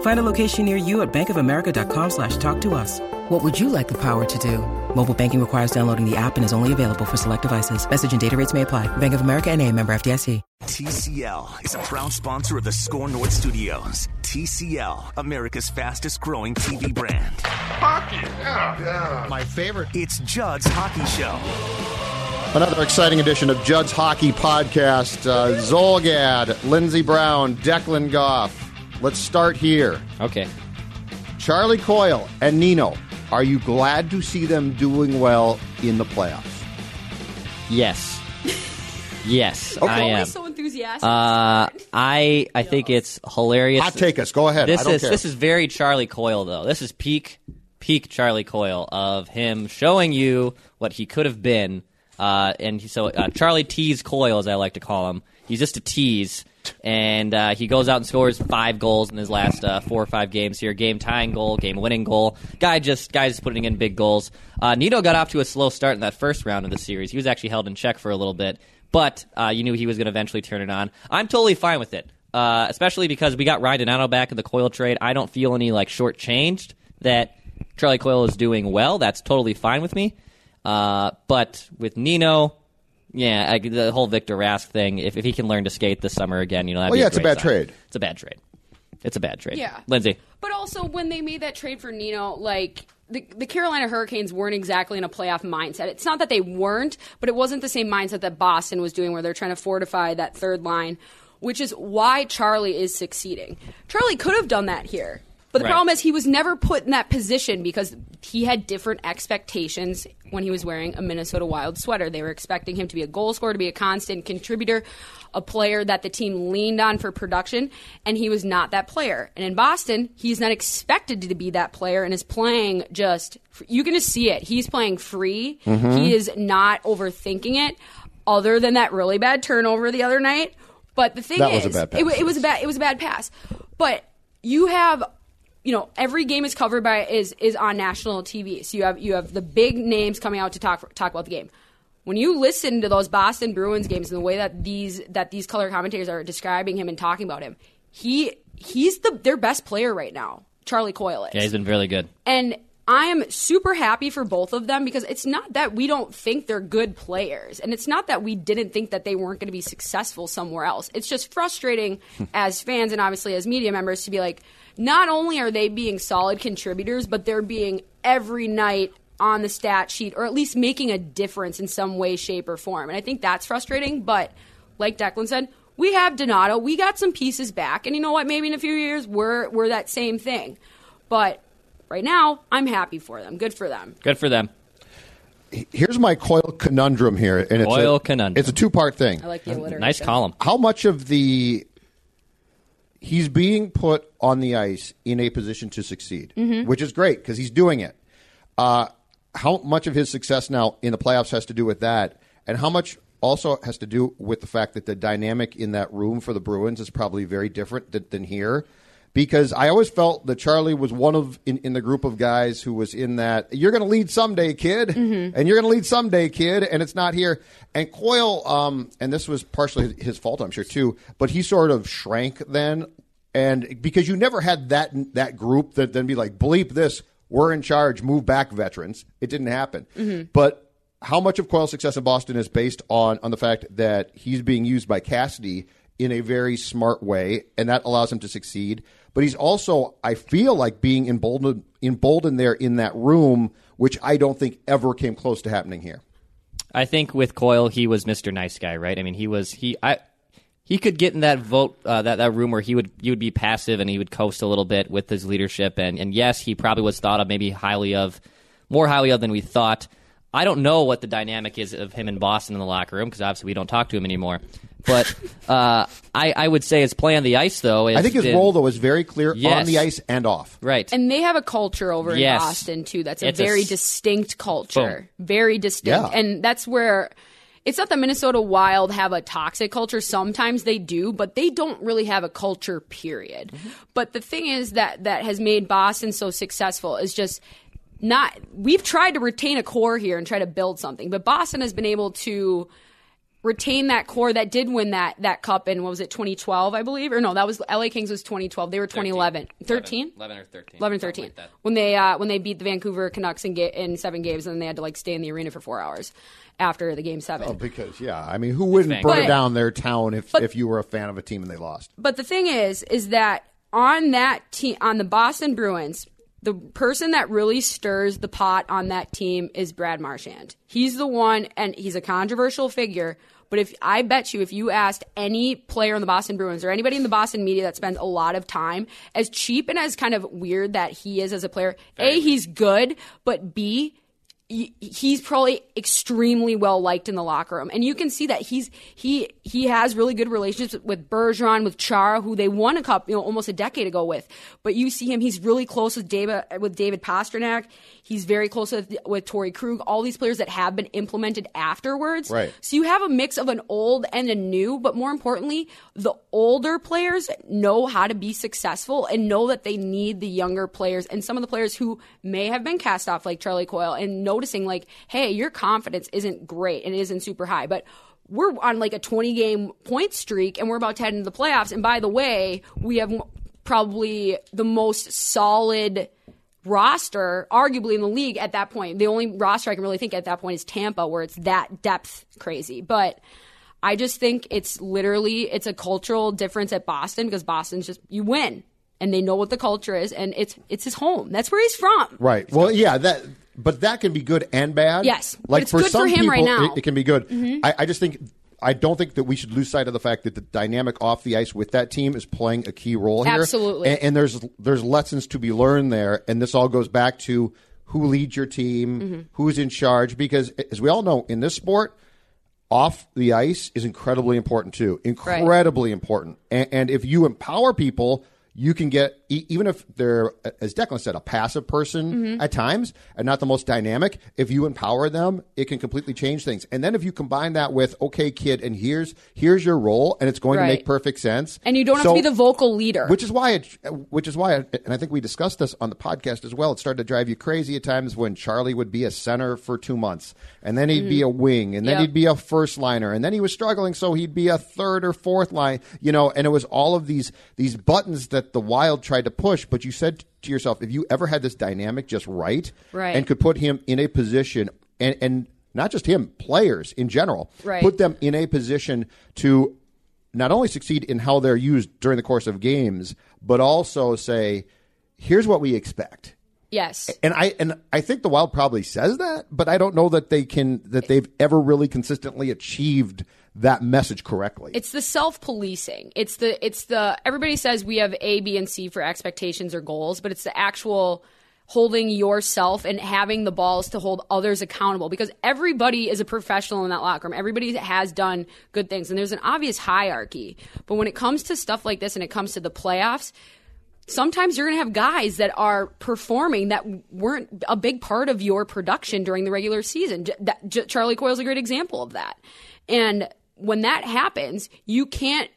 Find a location near you at bankofamerica.com slash talk to us. What would you like the power to do? Mobile banking requires downloading the app and is only available for select devices. Message and data rates may apply. Bank of America and a member FDIC. TCL is a proud sponsor of the Score North Studios. TCL, America's fastest growing TV brand. Hockey, yeah, yeah. My favorite. It's Judd's Hockey Show. Another exciting edition of Judd's Hockey Podcast. Uh, Zulgad, Lindsey Brown, Declan Goff. Let's start here. Okay. Charlie Coyle and Nino. Are you glad to see them doing well in the playoffs? Yes. Yes, Okay. I am. So enthusiastic. Uh, I I think it's hilarious. Hot take us. Go ahead. This I don't is care. this is very Charlie Coyle though. This is peak peak Charlie Coyle of him showing you what he could have been. Uh, and so uh, Charlie tease Coyle, as I like to call him. He's just a tease, and uh, he goes out and scores five goals in his last uh, four or five games here. Game tying goal, game winning goal. Guy just guys putting in big goals. Uh, Nino got off to a slow start in that first round of the series. He was actually held in check for a little bit, but uh, you knew he was going to eventually turn it on. I'm totally fine with it, uh, especially because we got Ryan Donato back in the Coyle trade. I don't feel any like shortchanged that Charlie Coyle is doing well. That's totally fine with me. Uh, but with Nino, yeah, I, the whole Victor Rask thing. If, if he can learn to skate this summer again, you know, that'd Well, be yeah, a it's a bad sign. trade. It's a bad trade. It's a bad trade. Yeah. Lindsay. But also, when they made that trade for Nino, like the, the Carolina Hurricanes weren't exactly in a playoff mindset. It's not that they weren't, but it wasn't the same mindset that Boston was doing, where they're trying to fortify that third line, which is why Charlie is succeeding. Charlie could have done that here. But the Right. problem is he was never put in that position because he had different expectations when he was wearing a Minnesota Wild sweater. They were expecting him to be a goal scorer, to be a constant contributor, a player that the team leaned on for production, and he was not that player. And in Boston, he's not expected to be that player and is playing just you can just see it. He's playing free. Mm-hmm. He is not overthinking it. Other than that really bad turnover the other night, but the thing That is, was a bad it it was a bad it was a bad pass. But you have you know every game is covered by is is on national TV. So you have you have the big names coming out to talk talk about the game. When you listen to those Boston Bruins games and the way that these that these color commentators are describing him and talking about him, he he's the their best player right now. Charlie Coyle is. Yeah, he's been really good. And I am super happy for both of them because it's not that we don't think they're good players. And it's not that we didn't think that they weren't going to be successful somewhere else. It's just frustrating hmm. as fans and obviously as media members to be like, not only are they being solid contributors, but they're being every night on the stat sheet or at least making a difference in some way, shape, or form. And I think that's frustrating. But like Declan said, we have Donato. We got some pieces back. And you know what? Maybe in a few years, we're, we're that same thing. But right now, I'm happy for them. Good for them. Good for them. Here's my Coyle conundrum here, and it's Coyle a, conundrum. It's a two part thing. I like the alliteration. Nice column. How much of the he's being put on the ice in a position to succeed, Mm-hmm. which is great because he's doing it. Uh, how much of his success now in the playoffs has to do with that, and how much also has to do with the fact that the dynamic in that room for the Bruins is probably very different than, than here. Because I always felt that Charlie was one of in, in the group of guys who was in that you're going to lead someday, kid, and you're going to lead someday, kid, and it's not here. And Coyle, um, and this was partially his fault, I'm sure too, but he sort of shrank then, and because you never had that that group that then be like bleep this, we're in charge, move back, veterans. It didn't happen, but how much of Coyle's success in Boston is based on on the fact that he's being used by Cassidy in a very smart way, and that allows him to succeed. But he's also, I feel like, being emboldened, emboldened there in that room, which I don't think ever came close to happening here. I think with Coyle, he was Mr. Nice Guy, right? I mean, he was he I he could get in that vote uh, that that room where he would he would be passive and he would coast a little bit with his leadership and and yes he probably was thought of maybe highly of more highly of than we thought. I don't know what the dynamic is of him in Boston in the locker room because obviously we don't talk to him anymore. But uh, I, I would say his play on the ice though. I think his been, role though is very clear Yes. on the ice and off. right. And they have a culture over Yes. in Boston too. That's a It's very s- distinct culture. Boom. Very distinct. Yeah. And that's where it's not the Minnesota Wild have a toxic culture. Sometimes they do, but they don't really have a culture period. Mm-hmm. But the thing is that that has made Boston so successful is just not we've tried to retain a core here and try to build something, but Boston has been able to retain that core that did win that that cup in what was it 2012 I believe? Or no that was LA Kings was 2012 they were 2011 13 11 or 13. 11 or 13 like when they uh, when they beat the Vancouver Canucks in, ga- in seven games and then they had to like stay in the arena for four hours after the game seven. Oh, because yeah, I mean, who wouldn't burn But- down their town if but- if you were a fan of a team and they lost? But the thing is, is that on that team, on the Boston Bruins, the person that really stirs the pot on that team is Brad Marchand. He's the one, and he's a controversial figure. But if I bet you, if you asked any player in the Boston Bruins or anybody in the Boston media that spends a lot of time, as cheap and as kind of weird that he is as a player, a he's good, but b he's probably extremely well liked in the locker room, and you can see that he's he he has really good relationships with Bergeron, with Chara, who they won a cup, you know, almost a decade ago with. But you see him; he's really close with David with David Pastrnak. He's very close with with Torey Krug. All these players that have been implemented afterwards. Right. So you have a mix of an old and a new, but more importantly, the older players know how to be successful and know that they need the younger players and some of the players who may have been cast off like Charlie Coyle and noticing like, hey, your confidence isn't great and isn't super high, but we're on like a 20 game point streak and we're about to head into the playoffs. And by the way, we have probably the most solid roster, arguably in the league at that point. The only roster I can really think at that point is Tampa, where it's that depth crazy. But I just think it's literally it's a cultural difference at Boston because Boston's just you win and they know what the culture is and it's it's his home. That's where he's from. Right. Well, yeah, that but that can be good and bad. Yes, Like for good for some him people, right now. Mm-hmm. It, it can be good. I, I just think I don't think that we should lose sight of the fact that the dynamic off the ice with that team is playing a key role here. Absolutely. And, and there's there's lessons to be learned there, and this all goes back to who leads your team, Mm-hmm. who's in charge, because as we all know in this sport. Off the ice is incredibly important too. Incredibly important. And, and if you empower people, you can get e- even if they're, as Declan said, a passive person Mm-hmm. at times and not the most dynamic. If you empower them, it can completely change things. And then if you combine that with, okay, kid, and here's here's your role, and it's going Right. to make perfect sense. And you don't have to be the vocal leader. which is why, it, which is why, and I think we discussed this on the podcast as well. It started to drive you crazy at times when Charlie would be a center for two months, and then he'd be a wing, and then Mm-hmm. Yep. he'd be a first liner, and then he was struggling, so he'd be a third or fourth line. You know, and it was all of these these buttons that the Wild tried to push. But you said to yourself, if you ever had this dynamic just right, Right. and could put him in a position, and and not just him, players in general, Right. put them in a position to not only succeed in how they're used during the course of games, but also say, here's what we expect. Yes. And I and I think the Wild probably says that, but I don't know that they can that they've ever really consistently achieved that message correctly. It's the self policing. It's the it's the everybody says we have A, B, and C for expectations or goals, but it's the actual holding yourself and having the balls to hold others accountable because everybody is a professional in that locker room. Everybody has done good things and there's an obvious hierarchy. But when it comes to stuff like this and it comes to the playoffs, sometimes you're going to have guys that are performing that weren't a big part of your production during the regular season. J- that, J- Charlie Coyle's a great example of that. And when that happens, you can't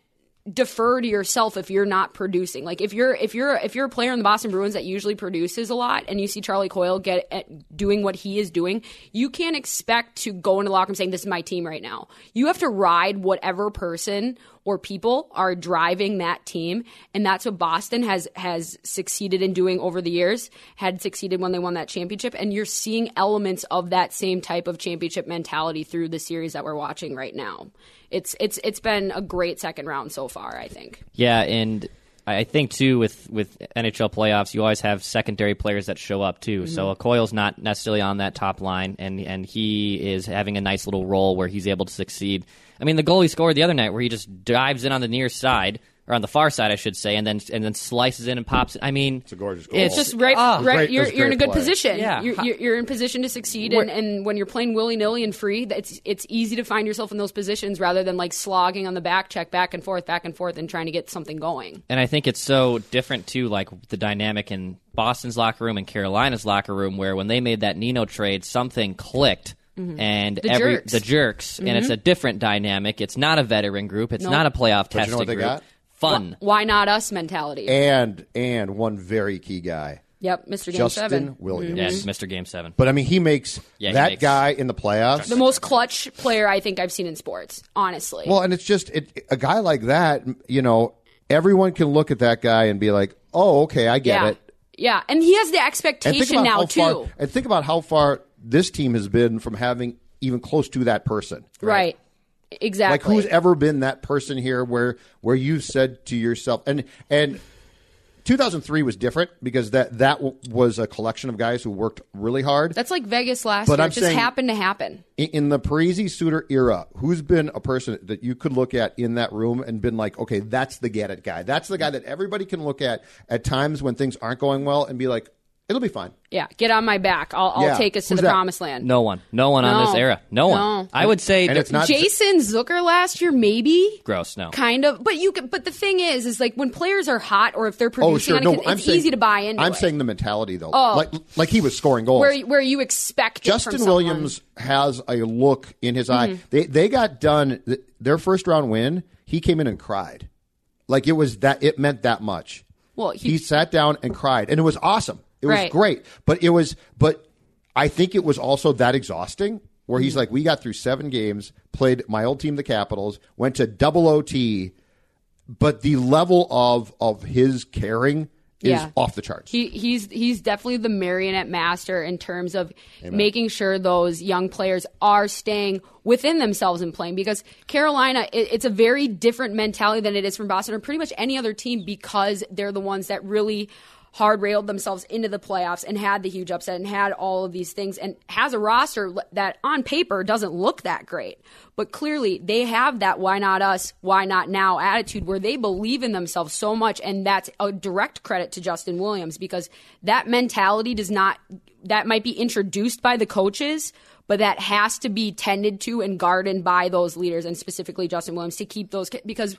defer to yourself if you're not producing. Like if you're if you're if you're a player in the Boston Bruins that usually produces a lot and you see Charlie Coyle get at doing what he is doing, you can't expect to go into the locker room saying this is my team right now. You have to ride whatever person or people are driving that team and that's what Boston has has succeeded in doing over the years had succeeded when they won that championship and you're seeing elements of that same type of championship mentality through the series that we're watching right now it's it's it's been a great second round so far I think Yeah, and I think too with with NHL playoffs, you always have secondary players that show up too. Mm-hmm. So Coyle's not necessarily on that top line, and and he is having a nice little role where he's able to succeed. I mean, the goal he scored the other night, where he just dives in on the near side or on the far side, I should say, and then and then slices in and pops. I mean, it's a gorgeous goal. It's just right, ah. right. Great- you're, you're in a good play. position. Yeah. You're, you're, you're in position to succeed, and, and when you're playing willy nilly and free, it's it's easy to find yourself in those positions rather than like slogging on the back check back and forth, back and forth, and trying to get something going. And I think it's so different too, like the dynamic in Boston's locker room and Carolina's locker room, where when they made that Nino trade, something clicked. Mm-hmm. And The every jerks. the jerks, and it's mm-hmm. a different dynamic. It's not a veteran group. It's Nope. not a playoff But you know testing what they group. got? Fun. Why not us mentality? and and one very key guy, yep, Mr. Game Justin Seven, Williams. Yes, Mr. Game Seven. But I mean, he makes Yeah, he that makes- guy in the playoffs. the most clutch player I think I've seen in sports. Honestly, Well, and it's just it, a guy like that. You know, everyone can look at that guy and be like, "Oh, okay, I get yeah, it." yeah, and he has the expectation now how too. And think about how far this team has been from having even close to that person. right. Exactly. Like who's ever been that person here where where you said to yourself and and 2003 was different because that that w- was a collection of guys who worked really hard. That's like Vegas last But year. I'm it just saying- happened to happen. in, in the Parise Suter era, who's been a person that you could look at in that room and been like, okay, that's the get it guy. That's the guy that everybody can look at at times when things aren't going well and be like, it'll be fine. Yeah, get on my back. I'll, I'll Yeah. take us to Who's the that? promised land. No one. No one on No. this era. No one. No. I would say And it's not Jason Zucker last year, maybe. gross. No. Kind of, but you. Can, but the thing is, is like when players are hot or if they're producing Oh, sure. on No, a, I'm it's saying, easy to buy into. I'm it. saying the mentality though, Oh. like like he was scoring goals. where where you expect it from Justin someone. Williams has a look in his Mm-hmm. eye. They they got done th- their first round win. He came in and cried, like it was that it meant that much. Well, he, he- sat down and cried, and it was awesome. It was Right. great, but it was but I think it was also that exhausting. Where Mm-hmm. he's like, we got through seven games, played my old team, the Capitals, went to double OT, but the level of of his caring is Yeah. off the charts. He, he's he's definitely the marionette master in terms of making sure those young players are staying within themselves and playing. Because Carolina, it, it's a very different mentality than it is from Boston or pretty much any other team because they're the ones that really hard railed themselves into the playoffs and had the huge upset and had all of these things and has a roster that on paper doesn't look that great. But clearly they have that why not us, why not now attitude where they believe in themselves so much. And that's a direct credit to Justin Williams because that mentality does not, that might be introduced by the coaches, but that has to be tended to and guarded by those leaders and specifically Justin Williams to keep those, because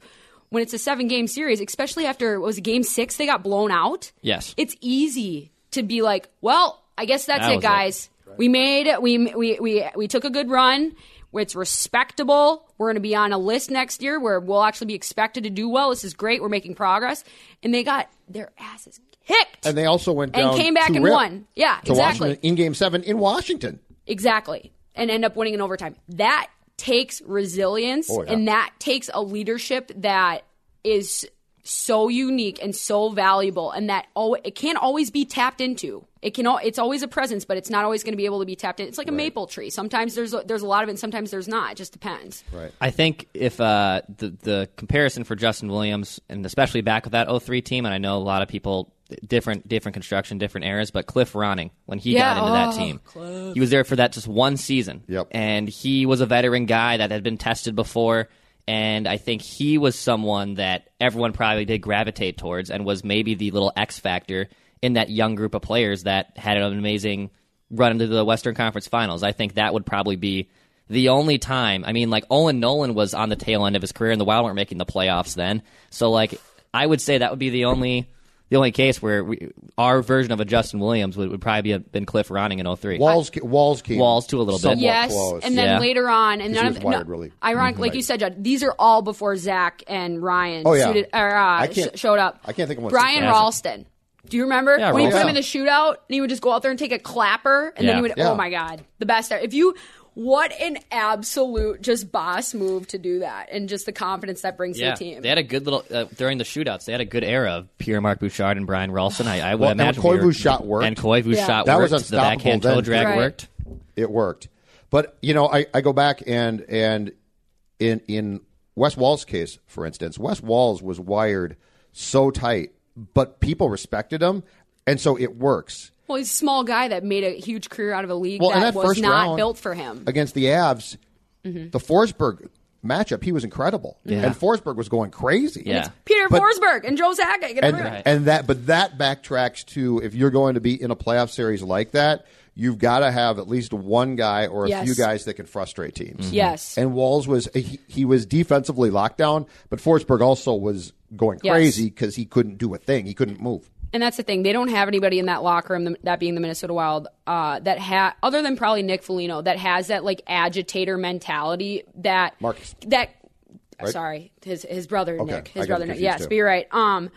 when it's a seven game series, especially after what was it, game six, they got blown out. Yes. It's easy to be like, well, I guess that's That it, was it. guys. We made it. We, we, we, we took a good run. It's respectable. We're going to be on a list next year where we'll actually be expected to do well. This is great. We're making progress. And they got their asses kicked. and they also went down And came back to and won. Yeah, to exactly. Washington in Game Seven in Washington. Exactly. And end up winning in overtime. That takes resilience Oh, yeah. and that takes a leadership that is so unique and so valuable and that oh it can't always be tapped into. It can al- it's always a presence, but it's not always going to be able to be tapped in. It's like a maple tree. Sometimes there's a, there's a lot of it and sometimes there's not. It just depends. Right. I think if uh, the the comparison for Justin Williams, and especially back with that 03 team, and I know a lot of people different different construction, different eras, but Cliff Ronning when he Yeah, got into oh, that team, he was there for that just one season. Yep. and he was a veteran guy that had been tested before. And I think he was someone that everyone probably did gravitate towards, and was maybe the little X factor in that young group of players that had an amazing run into the Western Conference Finals. I think that would probably be the only time. I mean, like Owen Nolan was on the tail end of his career, and the Wild weren't making the playoffs then. So, like, I would say that would be the only the only case where we, our version of a Justin Williams would, would probably be been Cliff Ronning in 03. Walz, ca- Walz came Walz too a little bit. somewhat Yes, close. and then Yeah. later on, and none he of was no, really- ironic, like you said, Judd, these are all before Zach and Ryan Oh, yeah. suited, or, uh, I can't- sh- showed up. I can't think of one Brian since- Rolston. Do you remember Yeah, when he put him in the shootout and he would just go out there and take a clapper and then he would? Yeah. Oh my god, the best! If you, what an absolute just boss move to do that, and just the confidence that brings yeah, to the team. they had a good little uh, during the shootouts. They had a good era of Pierre Marc Bouchard and Brian Rolston. I, I would Well, and imagine Koivu's we were- shot worked. and Koivu's Yeah. shot That was the unstoppable backhand then, toe drag Right. worked. it worked. But you know, I, I go back and and in in Wes Walz's case, for instance, Wes Walz was wired so tight, but people respected him, and so it works. Well, he's a small guy that made a huge career out of a league Well, that, that was first not round built for him. against the Avs, Mm-hmm. the Forsberg matchup, he was incredible, Yeah. and Forsberg was going crazy. Yeah. Peter But- Forsberg and Joe Sakic. And, and everyone. and that but that backtracks to if you're going to be in a playoff series like that, you've got to have at least one guy or a Yes. few guys that can frustrate teams. Yes. And Walz was he, he was defensively locked down, but Forsberg also was going crazy because he couldn't do a thing. He couldn't move. And that's the thing; they don't have anybody in that locker room, that being the Minnesota Wild, uh, that ha- other than probably Nick Foligno, that has that like agitator mentality. That Marcus. that Right? sorry, his his brother Okay, Nick, his brother Nick. Yes, but you're right. Um,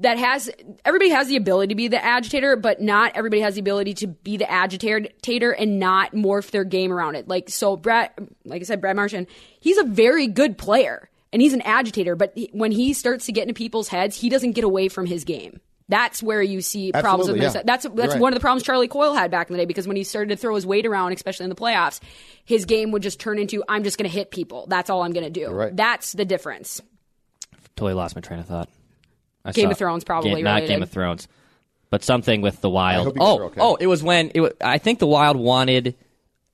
that has everybody has the ability to be the agitator, but not everybody has the ability to be the agitator and not morph their game around it. Like so, Brad, like I said, Brad Marchand, he's a very good player and he's an agitator, but he- when he starts to get into people's heads, he doesn't get away from his game. That's where you see problems with Absolutely, Minnesota. yeah. That's that's right. one of the problems Charlie Coyle had back in the day because when he started to throw his weight around, especially in the playoffs, his game would just turn into I'm just going to hit people. That's all I'm going to do. right. That's the difference. Totally lost my train of thought. I Game of Thrones probably Game, not related. Game of Thrones, but something with the Wild. hope you guys Oh, okay. oh, it was when it was, I think the Wild wanted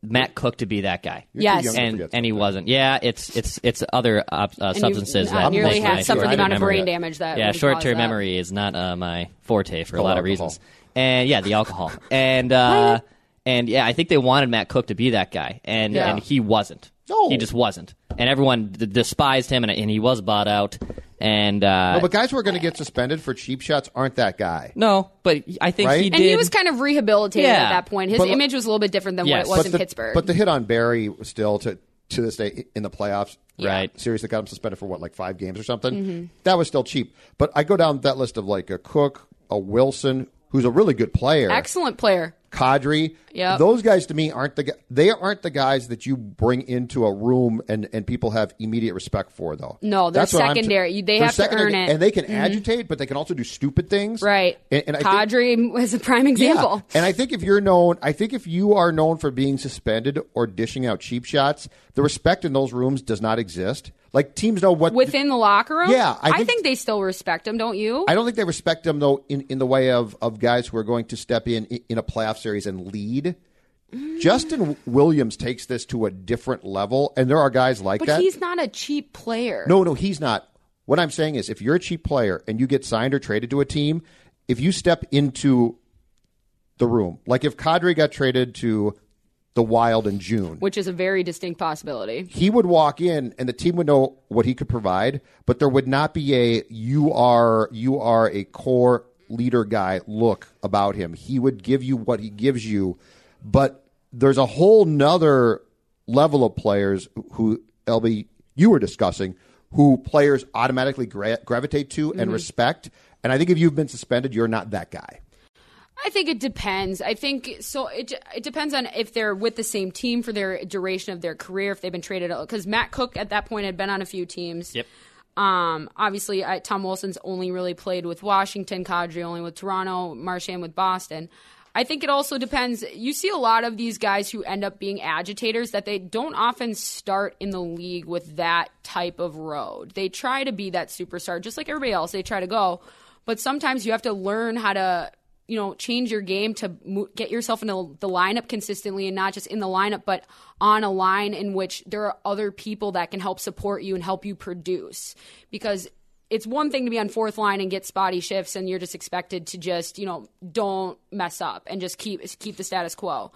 Matt Cooke to be that guy. You're Yes. and and he wasn't. Yeah, it's it's it's other uh, uh, And you, substances. uh, that nearly had suffered the amount of brain damage that Yeah, short term memory is not uh, my forte for a lot of alcohol. reasons. And yeah, the alcohol. And uh, and yeah, I think they wanted Matt Cooke to be that guy, and Yeah. and he wasn't. No. he just wasn't. And everyone d- despised him, and, and he was bought out. And uh, No, but guys who are going to get suspended for cheap shots aren't that guy. no, but I think Right? he And he was kind of rehabilitated Yeah. at that point. His But- image was a little bit different than Yes. what it was but in the, Pittsburgh. But the hit on Barrie was still to to this day in the playoffs. Right. Series that got him suspended for what, like five games or something. Mm-hmm. That was still cheap. But I go down that list of like a Cooke, a Wilson, who's a really good player. Excellent player. Kadri. Yep. Those guys to me aren't the they aren't the guys that you bring into a room and, and people have immediate respect for though. No, they're That's secondary. You- they have to earn it. Mm-hmm. and they can agitate, but they can also do stupid things. Right. And, and I think, Kadri was a prime example. yeah. And I think if you're known, I think if you are known for being suspended or dishing out cheap shots, the respect in those rooms does not exist. Like teams know what Within the locker room? Yeah, I I think- think, they still respect them, don't you? I don't think they respect them though in, in the way of, of guys who are going to step in in a playoff series and lead. Justin Williams takes this to a different level, and there are guys like but that. he's not a cheap player. No, no, he's not. What I'm saying is, if you're a cheap player and you get signed or traded to a team, if you step into the room, like if Kadri got traded to the Wild in June, Which is a very distinct possibility. he would walk in and the team would know what he could provide, but there would not be a you are you are a core leader guy look about him. He would give you what he gives you, but there's a whole nother level of players who LB you were discussing who players automatically gra- gravitate to and mm-hmm. respect. And I think if you've been suspended, you're not that guy. I think it depends. I think so. It it depends on if they're with the same team for their duration of their career, if they've been traded. Because Matt Cooke at that point had been on a few teams. Yep. Um, obviously, uh, Tom Wilson's only really played with Washington, Kadri only with Toronto, Marchand with Boston. I think it also depends. You see a lot of these guys who end up being agitators that they don't often start in the league with that type of road. They try to be that superstar, just like everybody else. They try to go, but sometimes you have to learn how to you know change your game to mo- get yourself into the lineup consistently and not just in the lineup but on a line in which there are other people that can help support you and help you produce. Because it's one thing to be on fourth line and get spotty shifts and you're just expected to just you know don't mess up and just keep keep the status quo.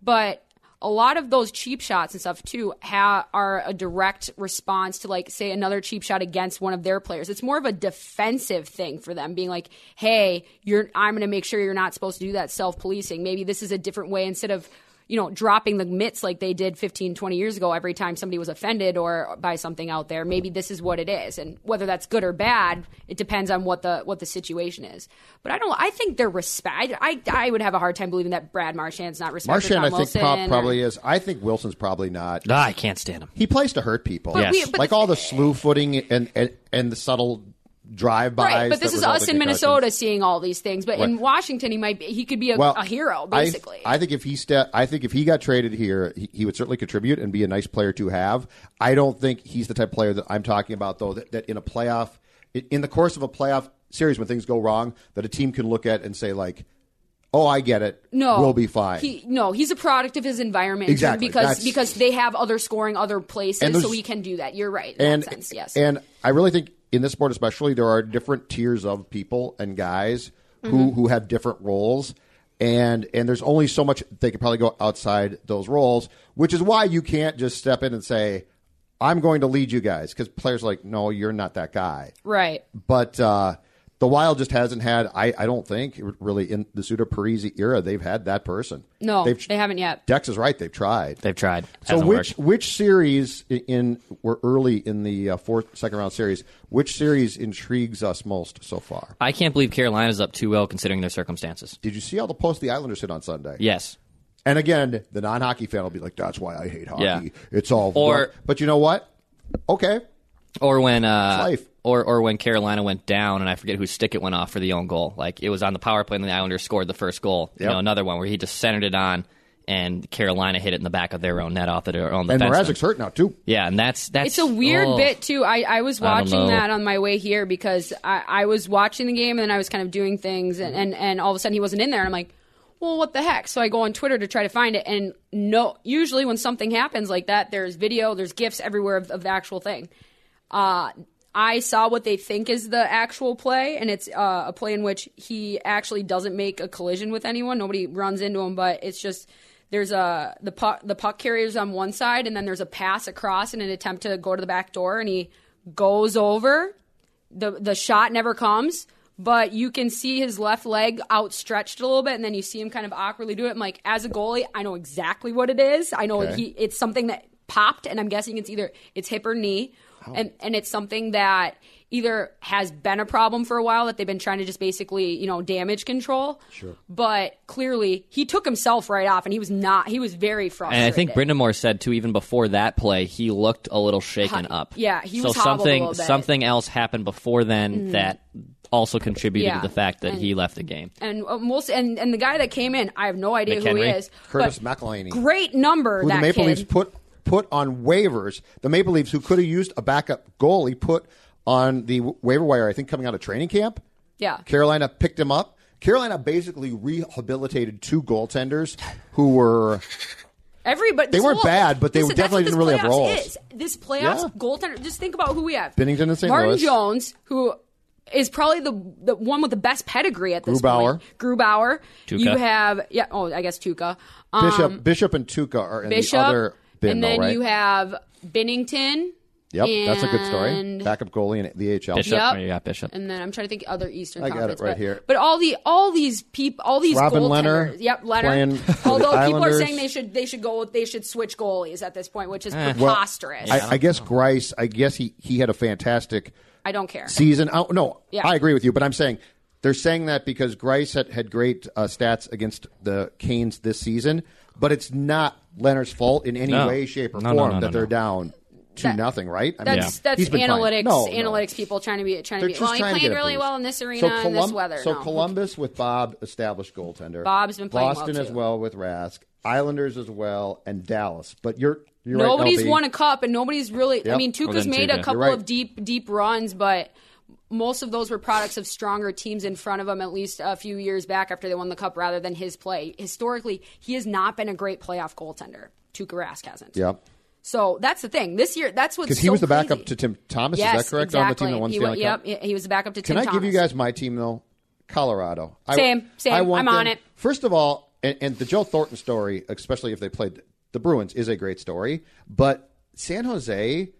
But a lot of those cheap shots and stuff too ha- are a direct response to like say another cheap shot against one of their players. It's more of a defensive thing for them, being like, "Hey, you're I'm going to make sure you're not supposed to do that self-policing. Maybe this is a different way instead of." You know, dropping the mitts like they did 15, 20 years ago every time somebody was offended or by something out there. Maybe this is what it is. And whether that's good or bad, it depends on what the what the situation is. But I don't I think they're respect I I would have a hard time believing that Brad Marchand's not respect for Marchand, I Tom think, Wilson prob- or- probably is. I think Wilson's probably not. Ah, I can't stand him. He plays to hurt people. But we- Yes. like the- all the slew footing and, and, and the subtle drive-bys. Right, but this is us in in. Minnesota seeing all these things. But in Washington, he might be, he could be a, Well, a hero basically. I, think if he ste- I think if he got traded here, he, he would certainly contribute and be a nice player to have. I don't think he's the type of player that I'm talking about, though. That, that in a playoff, in the course of a playoff series, when things go wrong, that a team can look at and say like, oh, I get it. No, we'll be fine. He, no, he's a product of his environment Exactly. because That's- because they have other scoring other places, so he can do that. You're right and that sense. Yes, and I really think in this sport, especially, there are different tiers of people and guys Mm-hmm. who who have different roles. And and there's only so much they could probably go outside those roles, which is why you can't just step in and say, "I'm going to lead you guys," because players are like, "No, you're not that guy." right. But uh, the Wild just hasn't had. I, I don't think really in the Suter Parise era they've had that person. No, they've, they haven't yet. Dex is right. They've tried. They've tried. So Hasn't which worked. which series in, in we're early in the uh, fourth second round series? Which series intrigues us most so far? I can't believe Carolina's up 2-0 considering their circumstances. Did you see all the posts the Islanders hit on Sunday? Yes. And again, the non hockey fan will be like, "That's why I hate hockey. Yeah. It's all." Or- but you know what? Okay, Or when uh, It's life. Or or when Carolina went down and I forget whose stick it went off for the own goal. Like it was on the power play and the Islanders scored the first goal. You know, another one where he just centered it on and Carolina hit it in the back of their own net off of their own and defenseman. Mrazek's hurt now too. Yeah, and that's that's It's a weird oh. bit too. I, I was watching know. that on my way here because I, I was watching the game and then I was kind of doing things and, and, and all of a sudden he wasn't in there and I'm like, well, what the heck? So I go on Twitter to try to find it and no. Usually when something happens like that, there's video, there's gifs everywhere of, of the actual thing. Uh, I saw what they think is the actual play, and it's uh, a play in which he actually doesn't make a collision with anyone. Nobody runs into him, but it's just there's a the puck the puck carrier's on one side, and then there's a pass across in an attempt to go to the back door, and he goes over. the The shot never comes, but you can see his left leg outstretched a little bit, and then you see him kind of awkwardly do it. I'm like, as a goalie, I know exactly what it is. I know Okay. he it's something that popped, and I'm guessing it's either it's hip or knee, and and it's something that either has been a problem for a while that they've been trying to just basically you know damage control. Sure. But clearly, he took himself right off, and he was not. He was very frustrated. And I think Brendan Moore said too, even before that play, he looked a little shaken Hi- up. yeah, he so was hobbled a something little bit. something else happened before then that also contributed Yeah. to the fact that And- he left the game. and uh, most and and the guy that came in, I have no idea who he is. Curtis but McElhinney. Great number who that the Maple kid. Leafs put put on waivers. The Maple Leafs, who could have used a backup goalie, put on the waiver wire. I think coming out of training camp. Yeah. Carolina picked him up. Carolina basically rehabilitated two goaltenders who were Everybody, They weren't whole- bad, but they listen, definitely didn't really have roles. Is. This playoffs Yeah. goaltender. Just think about who we have: Binnington and St. Martin Louis. Jones, who is probably the the one with the best pedigree at this Grubauer. point. Grubauer. Tuukka. You have yeah. Oh, I guess Tuukka. Um, Bishop. Bishop and Tuukka are in Bishop, the other bin, and then though, right? you have Binnington. yep, that's a good story. and- Backup goalie in the AHL. Bishop, Yep. or you got Bishop. And then I'm trying to think other Eastern I got it right but, here. But all the all these people, all these Robin. Leonard Yep, playing Leonard. the Although people are saying they should they should go they should switch goalies at this point, which is Well, preposterous. I, I guess Greiss. I guess he he had a fantastic I don't care. season. Oh, no, Yeah. I agree with you, but I'm saying they're saying that because Greiss had, had great uh, stats against the Canes this season, but it's not Leonard's fault in any No. way, shape, or No, no, form no, that no, they're no. down to That- nothing, right? I That's mean, that's he's been fine. analytics No, no. analytics people trying to be trying to They're be just well he trying to played get a really boost. well in this arena so and this Colum- weather. So no. Columbus with Bob, established goaltender. Bob's been playing well, Boston as too. well with Rask. Islanders as well, and Dallas. But you're you're right, nobody's LB. won a cup and nobody's really I Yep. mean Well, Tuukka's then made Tuukka. a You're couple right. of deep deep runs but most of those were products of stronger teams in front of him at least a few years back after they won the cup rather than his play. Historically, he has not been a great playoff goaltender. Tuukka Rask hasn't. Yep. So that's the thing. This year, that's what's Because he so was the crazy. backup to Tim Thomas. Yes, is that correct? Exactly. On the team that won he, Stanley wa- Cup. Yep, he was the backup to Can Tim Can I Thomas. give you guys my team though? Colorado. I- Same, same. I I'm on it. First of all, and, and the Joe Thornton story, especially if they played the Bruins, is a great story. But San Jose,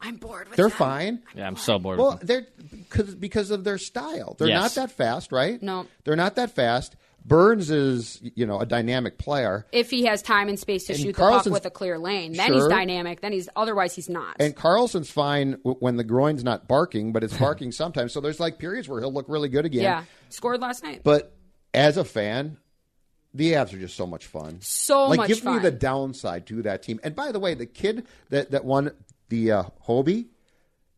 I'm bored with they're them. fine. Yeah, I'm so bored. Well, with them. they're because because of their style. They're Yes. not that fast, right? No. they're not that fast. Burns is you know a dynamic player. If he has time and space to And shoot the puck with a clear lane, then he's dynamic. Then he's otherwise he's not. And Karlsson's fine when the groin's not barking, but it's barking sometimes. So there's like periods where he'll look really good again. yeah, scored last night. But as a fan, the Avs are just so much fun. So like, much give me the downside to that team. And by the way, the kid that that won the uh, Hobey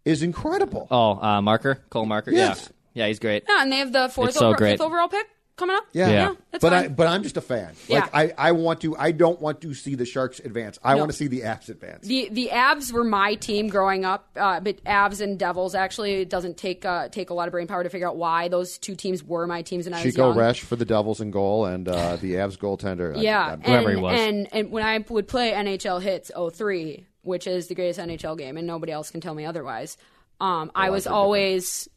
is incredible. oh, uh, Makar, Cale Makar. Yes. Yeah, yeah, he's great. yeah, and they have the fourth It's so over, great. fifth overall pick. coming up. Yeah, Yeah. that's but fine. I but I'm just a fan. Yeah. Like I, I want to I don't want to see the Sharks advance. I No. want to see the Avs advance. The the Avs were my team growing up, uh, but Avs and Devils actually it doesn't take uh, take a lot of brain power to figure out why those two teams were my teams when I was Chico young. Resch for the Devils in goal and uh, the Avs goaltender. I- Yeah, I'm- Whoever and, he was. And and when I would play NHL Hitz 03, which is the greatest NHL game, and nobody else can tell me otherwise. Um, I was always.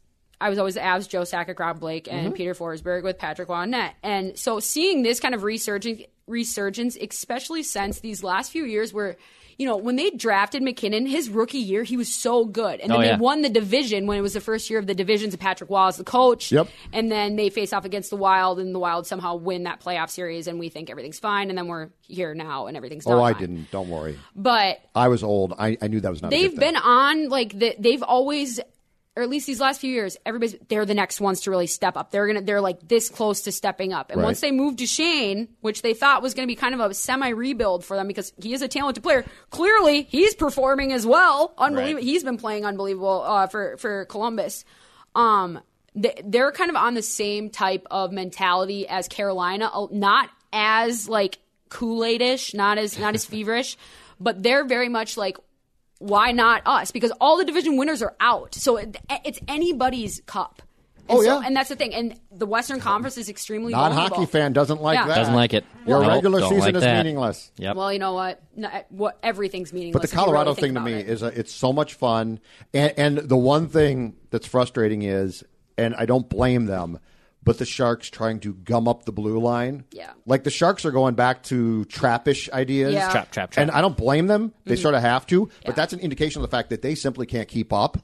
I was always the Avs, Joe Sakic, Rob Blake, and Mm-hmm. Peter Forsberg with Patrick Wannett. And so seeing this kind of resurgence, resurgence, especially since these last few years where, you know, when they drafted MacKinnon, his rookie year, he was so good. And then Oh, they won the division when it was the first year of the divisions of Patrick as the coach. Yep. And then they face off against the Wild, and the Wild somehow win that playoff series, and we think everything's fine. And then we're here now, and everything's oh, not oh, I fine. didn't. Don't worry. But I was old. I, I knew that was not. they've good thing. been on like the, they've always or at least these last few years everybody's they're the next ones to really step up. They're gonna they're like this close to stepping up. And Right. once they moved Duchene which they thought was gonna be kind of a semi rebuild for them because he is a talented player clearly he's performing as well. Unbelievable. Right. he's been playing unbelievable uh, for for Columbus. Um they, they're kind of on the same type of mentality as Carolina uh, not as like Kool-Aid-ish not as not as feverish but they're very much like why not us? Because all the division winners are out. So it, it's anybody's cup. And Oh, so- yeah. and that's the thing. And the Western Conference is extremely Non-hockey vulnerable. fan doesn't like Yeah. that. Doesn't like it. Your Nope, regular season like is that. meaningless. Yep. Well, you know what? No, eh, what everything's meaningless. But the Colorado really thing to me it. is a, it's so much fun, and, and the one thing that's frustrating is, and I don't blame them, but the Sharks trying to gum up the blue line. Yeah. like the Sharks are going back to trappish ideas. Yeah. Trap, trap, trap. And I don't blame them; they mm-hmm. sort of have to, Yeah. but that's an indication of the fact that they simply can't keep up.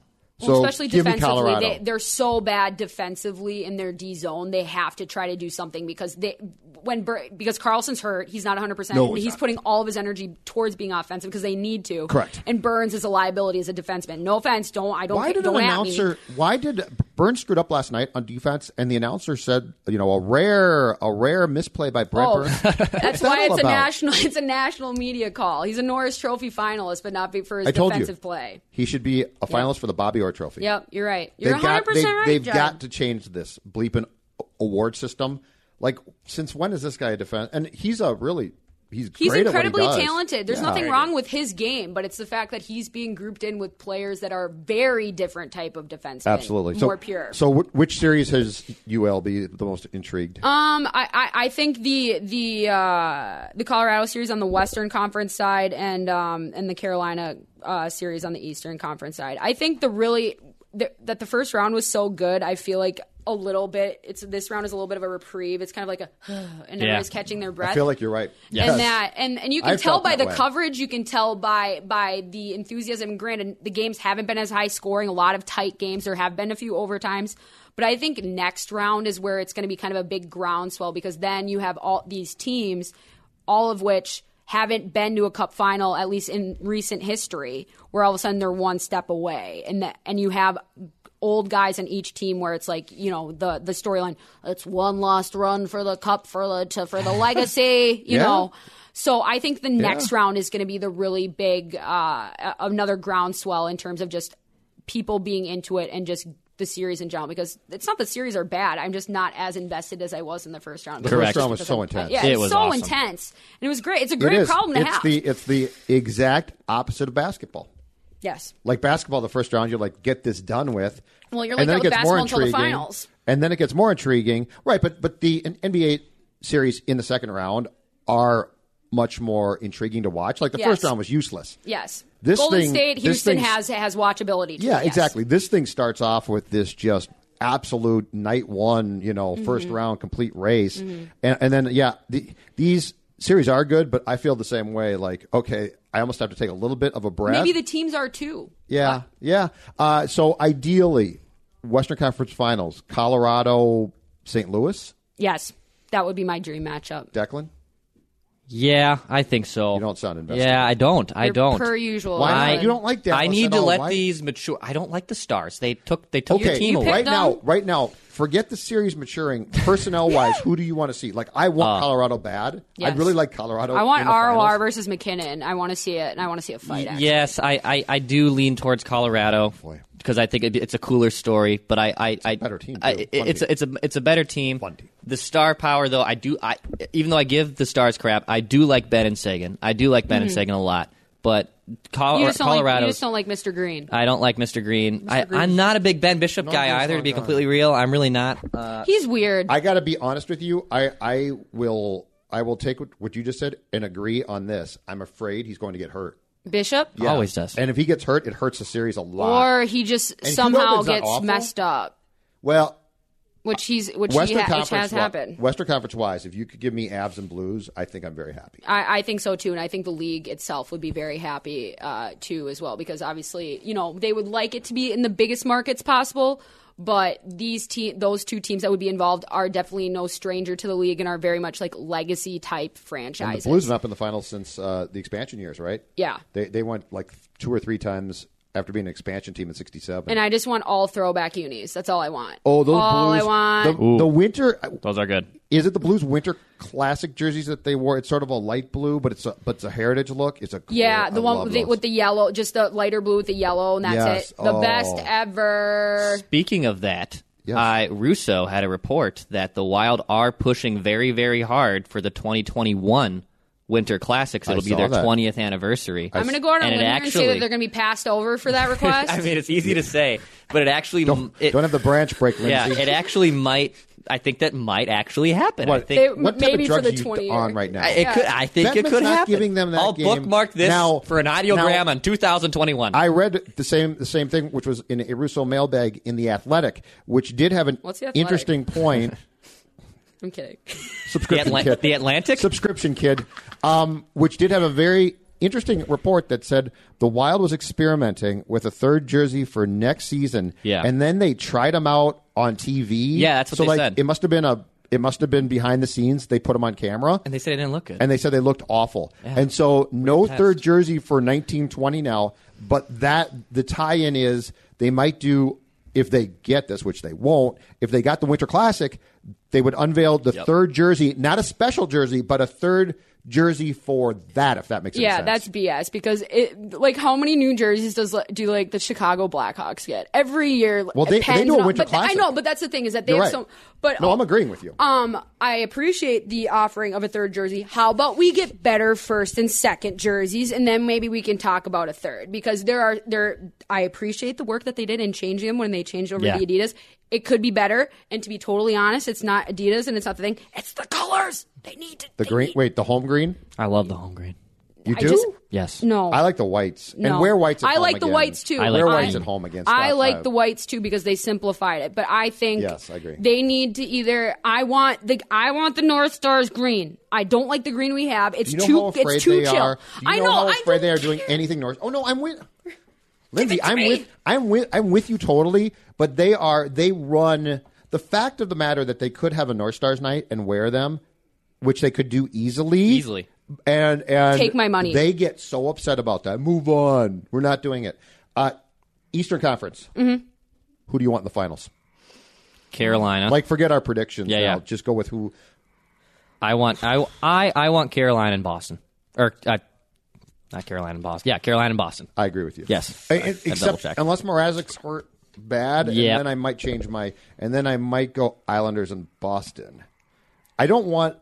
Well, especially defensively, they, they're so bad defensively in their D zone. They have to try to do something because they when because Karlsson's hurt, he's not 100. percent No, he's putting all of his energy towards being offensive because they need to. Correct. And Burns is a liability as a defenseman. No offense, don't I don't. why did an don't me. announcer? Why did Burns screwed up last night on defense, and the announcer said, "You know, a rare, a rare misplay by Brent Oh, Burns." that's why that it's a national. It's a national media call. He's a Norris Trophy finalist, but not for his I told defensive you play. he should be a finalist for the Bobby Trophy. Yep, you're right. You're They've 100 got, percent they, right. They've Judd. got to change this bleeping award system. Like, since when is this guy a defense? And he's a really he's He's great at what he incredibly does. talented. There's Yeah. nothing wrong with his game, but it's the fact that he's being grouped in with players that are very different type of defensemen. Absolutely. more so, pure. So, wh- which series has UL be the most intrigued? Um, I, I, I think the the uh, the Colorado series on the Western Conference side and um and the Carolina uh, series on the Eastern Conference side. I think the really the, that the first round was so good. I feel like a little bit. It's this round is a little bit of a reprieve. It's kind of like a and everybody's catching their breath. I feel like you're right. Yes. And that, and, and you can I tell by the way. coverage, you can tell by by the enthusiasm. Granted, the games haven't been as high scoring. A lot of tight games. There have been a few overtimes, but I think next round is where it's going to be kind of a big groundswell because then you have all these teams, all of which haven't been to a cup final at least in recent history, where all of a sudden they're one step away, and that and you have old guys on each team where it's like you know the the storyline it's one lost run for the cup for the to, for the legacy you Yeah. know. So I think the next round is going to be the really big uh, another groundswell in terms of just people being into it and just the series in general because it's not the series are bad. I'm just not as invested as I was in the first round. The Correct. first round was so intense. Yeah, It it's was so awesome. intense and it was great. It's a great is. problem to it's have. the it's the exact opposite of basketball. yes. Like basketball, the first round, you're like, get this done with. Well, you're and like then it with gets more basketball until the intriguing. finals. And then it gets more intriguing, right? But but the NBA series in the second round are much more intriguing to watch. Like the Yes. first round was useless. Yes. This Golden thing- State, Houston has has watchability. To Yeah, it, yes. exactly. This thing starts off with this just absolute night one, you know, first Mm-hmm. round complete race, and, and then yeah, the, these series are good, but I feel the same way. Like, okay, I almost have to take a little bit of a breath. Maybe the teams are too. Yeah, yeah. Uh, so ideally, Western Conference Finals, Colorado, St. Louis, Yes, that would be my dream matchup. Declan. Yeah, I think so. You don't sound invested. Yeah, I don't. I Your don't. Per usual. Why not? I, You don't like Dallas I need at to all. let Why- these mature. I don't like the stars. They took. They took Okay, your team you away. picked right them? now, right now, forget the series maturing. Personnel wise, who do you want to see? Like, I want Uh, Colorado bad. Yes. I'd really like Colorado. I want in the ROR finals. versus MacKinnon. I want to see it, and I want to see a fight. actually. Yes, I, I, I do lean towards Colorado Boy. Because I think it's a cooler story. But I, I, I better team, I- too. it- it's team. a, it's a it's a better team. Fun team. the star power, though, I do. I even though I give the stars crap, I do like Benn and Seguin. I do like Benn and Seguin a lot, but Col- Mm-hmm. You just don't like, Colorado. you just don't like Mr. Green. I don't like Mr. Green. I, Green. I'm not a big Ben Bishop guy either. To be long gone. completely real, I'm really not. Uh, He's weird. I got to be honest with you. I I will I will take what, what you just said and agree on this. I'm afraid he's going to get hurt. Bishop, Always does. And if he gets hurt, it hurts the series a lot. or he just And somehow Khudobin's not gets awful. messed up, well, which he's which, he Western ha- which Conference has wi- happened. Western Conference wise, if you could give me Avs and Blues, I think I'm very happy. I, I think so too, and I think the league itself would be very happy uh, too as well because obviously, you know, they would like it to be in the biggest markets possible. But these te- those two teams that would be involved are definitely no stranger to the league and are very much like legacy type And franchises. the Blues have not been in the finals since uh, the expansion years, right? Yeah. They they went like two or three times after being an expansion team in '67. and I just want all throwback unis. That's all I want. oh, those all Blues! I want. The, the winter uh, those are good. is it the Blues winter classic jerseys that they wore? It's sort of a light blue, but it's a but it's a heritage look. It's a cool, yeah, the I one with the, with the yellow, just the lighter blue with the yellow, and that's Yes. it. The Oh. best ever. Speaking of that, Yes. I Russo had a report that the Wild are pushing very, very hard for the 2021 Winter Classics. It'll be their that. 20th anniversary. I'm going to go out on a And limb and say actually- that they're going to be passed over for that request. I mean, it's easy to say, but it actually don't, it, don't have the branch break, Lindsay. yeah, it actually might. I think that might actually happen. I What, think They- what type maybe of for drugs the are you on right now? I- it could. I think it could not happen. giving them that I'll game. bookmark this Now- for an audiogram now- on 2021. I read the same the same thing, which was in a Russo mailbag in the Athletic, which did have an What's The interesting point. I'm kidding. the, subscription Atla- kid, the Atlantic. subscription kid, um, which did have a very interesting report that said the Wild was experimenting with a third jersey for next season. Yeah. and then they tried them out on TV. Yeah, that's what so they like said. it must have been a it must have been behind the scenes. They put them on camera. and they said it didn't look good. and they said they looked awful. And so no third jersey for 1920 now, but that the tie-in is they might do if they get this, which they won't. If they got the Winter Classic, they would unveil the Yep. third jersey, not a special jersey, but a third jersey for that. If that makes any Yeah, sense. that's BS because it like how many New Jerseys does do like the Chicago Blackhawks get every year? Well, they- they do a and all- Winter but I know, but that's the thing is that they You're have right. so. But No, I'm agreeing with you. Um, I appreciate the offering of a third jersey. How about we get better first and second jerseys, and then maybe we can talk about a third because there are there. I appreciate the work that they did in changing them when they changed over Yeah. the Adidas. It could be better, and to be totally honest, it's not Adidas and it's not the thing. It's the colors. They need to. the they green. need- Wait, the home green. I love the home green. You do? just- Yes. No, I like the whites No. and wear whites. At I home like the whites too. I like wear the whites at home against. I like Five. the whites too because they simplified it. But I think Yes, I agree. they need to either I want the I want the North Stars green. I don't like the green we have. It's you know too how afraid it's too they chill. are? Do you I know, know. how I afraid don't they are doing anything north. Oh no, I'm with Lindsay. it to I'm me. with I'm with I'm with you totally. But they are they run the fact of the matter that they could have a North Stars night and wear them, which they could do easily, Easily. and and Take my money. They get so upset about that. Move on. We're not doing it. Uh, Eastern Conference. Mm-hmm. Who do you want in the finals? Carolina. Like, forget our predictions. Yeah, now. yeah. Just go with who. I want I I I want Carolina and Boston. Or uh, not Carolina and Boston. Yeah, Carolina and Boston. I agree with you. Yes. I- I except unless Mrazek's hurt bad, Yeah. and then I might change my, and then I might go Islanders and Boston. I don't want,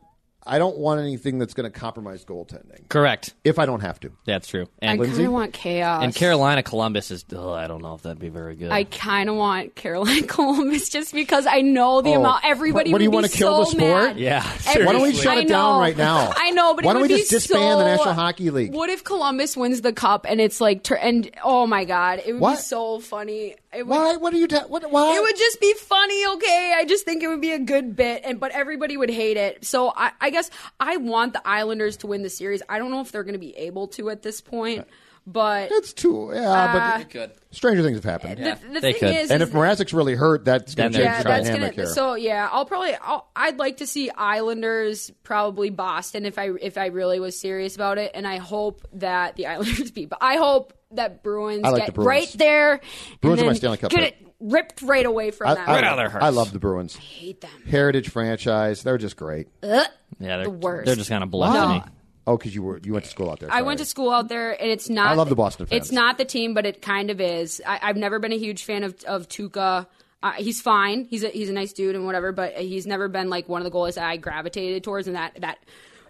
I don't want anything that's going to compromise goaltending. Correct. If I don't have to, That's true. I And kind Lindsay? of want chaos. and Carolina Columbus is ugh, I don't know if that'd be very good. I kind of want Carolina Columbus just because I know the Oh, amount everybody what- what do you would wanna be kill so the sport? mad. Yeah, Every- Why don't we shut I it down know. right now? I know, but Why it don't would we be just disband the National Hockey League? What if Columbus wins the cup and it's like tur- and oh my god, it would What? be so funny. Would, Why? What are you? Ta- what? Why? It would just be funny, okay? I just think it would be a good bit, and but everybody would hate it. So I, I guess I want the Islanders to win the series. I don't know if they're going to be able to at this point, but It's too. Yeah, Uh, but could. stranger things have happened. Yeah, the, the they thing could. is, and is if Mrazek's really hurt, that's going Then to they're change yeah, the in that's dynamic gonna. here. So yeah, I'll probably. I'll, I'd like to see Islanders, probably Boston, if I if I really was serious about it, and I hope that the Islanders beat. But I hope that Bruins I like get the Bruins. right there. Bruins are and my then Stanley Cup Get pick. it ripped right away from I, them. I, Right out of their hearts. I love the Bruins. hate them. Heritage franchise. They're just great. Ugh. yeah, they're the worst. They're just kind of bluffing me. Oh, because you were you went to school out there. I went to school out there, and it's not. I love the Boston fans. It's not the team, but it kind of is. I, I've never been a huge fan of of Tuukka. Uh, he's fine. He's a, he's a nice dude and whatever, but he's never been like one of the goalies that I gravitated towards, and that that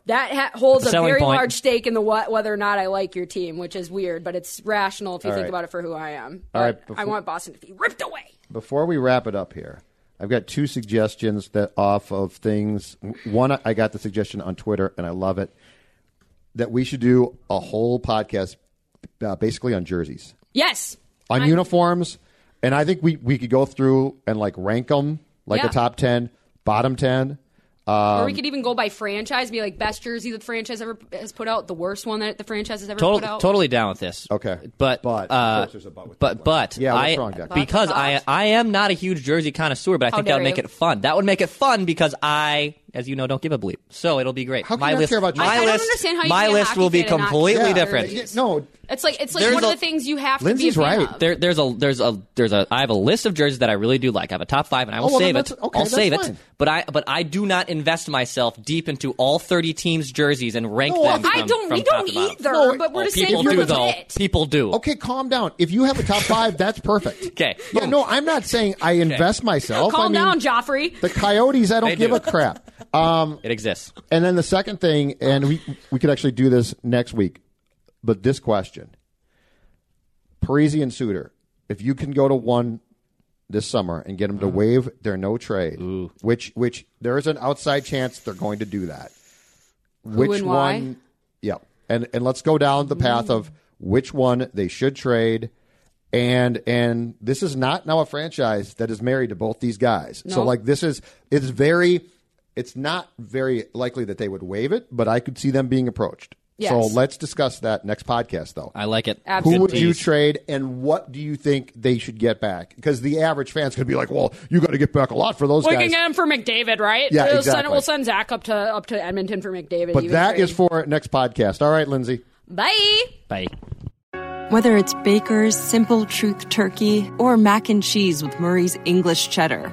that ha- holds a very point. large stake in the what, whether or not I like your team, which is weird, but it's rational if you All think right. about it for who I am. All right, But I before- want Boston to be ripped away. Before we wrap it up here, I've got two suggestions that off of things. One, I got the suggestion on Twitter, and I love it. That we should do a whole podcast, uh, basically on jerseys, Yes, on I'm- uniforms, and I think we we could go through and like rank them, like Yeah. a top ten, bottom ten. Or Um, we could even go by franchise, be like best jersey that the franchise ever has put out, the worst one that the franchise has ever Total, put out. totally down with this. Okay. but But, of uh, course there's a but with but that but Yeah, what's I wrong, Decker? because I I am not a huge jersey connoisseur, but I How think that would make you. it fun. That would make it fun because I, as you know, don't give a bleep. So it'll be great. How can my you not list, care about my jersey? I don't understand how you my can be a list hockey will be fan and not completely care. different. Yeah, no, It's like it's like There's one of the things you have Lindsay's to be a fan right. of. There, there's a there's a there's a I have a list of jerseys that I really do like. I have a top five, and I will Oh, well, save it. that's- okay, I'll that's save fine. it. But I but I do not invest myself deep into all 30 teams' jerseys and rank No, them. I from- don't. From We top don't to bottom. either. No, but we're Oh, just saying people you're do the though. fit. People do. Okay, calm down. If you have a top five, that's perfect. Okay. Yeah, no, I'm not saying I invest myself. Calm mean, down, Joffrey. The Coyotes, I don't They give do. a crap. Um, It exists. and then the second thing, and we we could actually do this next week, but this question: Parise and Suter, if you can go to one this summer and get them to waive their no trade, which which there is an outside chance they're going to do that. which and why? one? Yeah, and and let's go down the path of which one they should trade. And and this is not now a franchise that is married to both these guys. So like this is it's very it's not very likely that they would waive it, but I could see them being approached. Yes. So let's discuss that next podcast though. I like it. Absolutely. Who would you trade, and what do you think they should get back? Because the average fan's going to be like, "Well, you got to get back a lot for those We guys." can get them for McDavid, right? Yeah, we'll exactly. Send, we'll send Zach up to up to Edmonton for McDavid. but even that trade. is for next podcast. All right, Lindsay. bye. Bye. Whether it's Baker's Simple Truth Turkey or mac and cheese with Murray's English Cheddar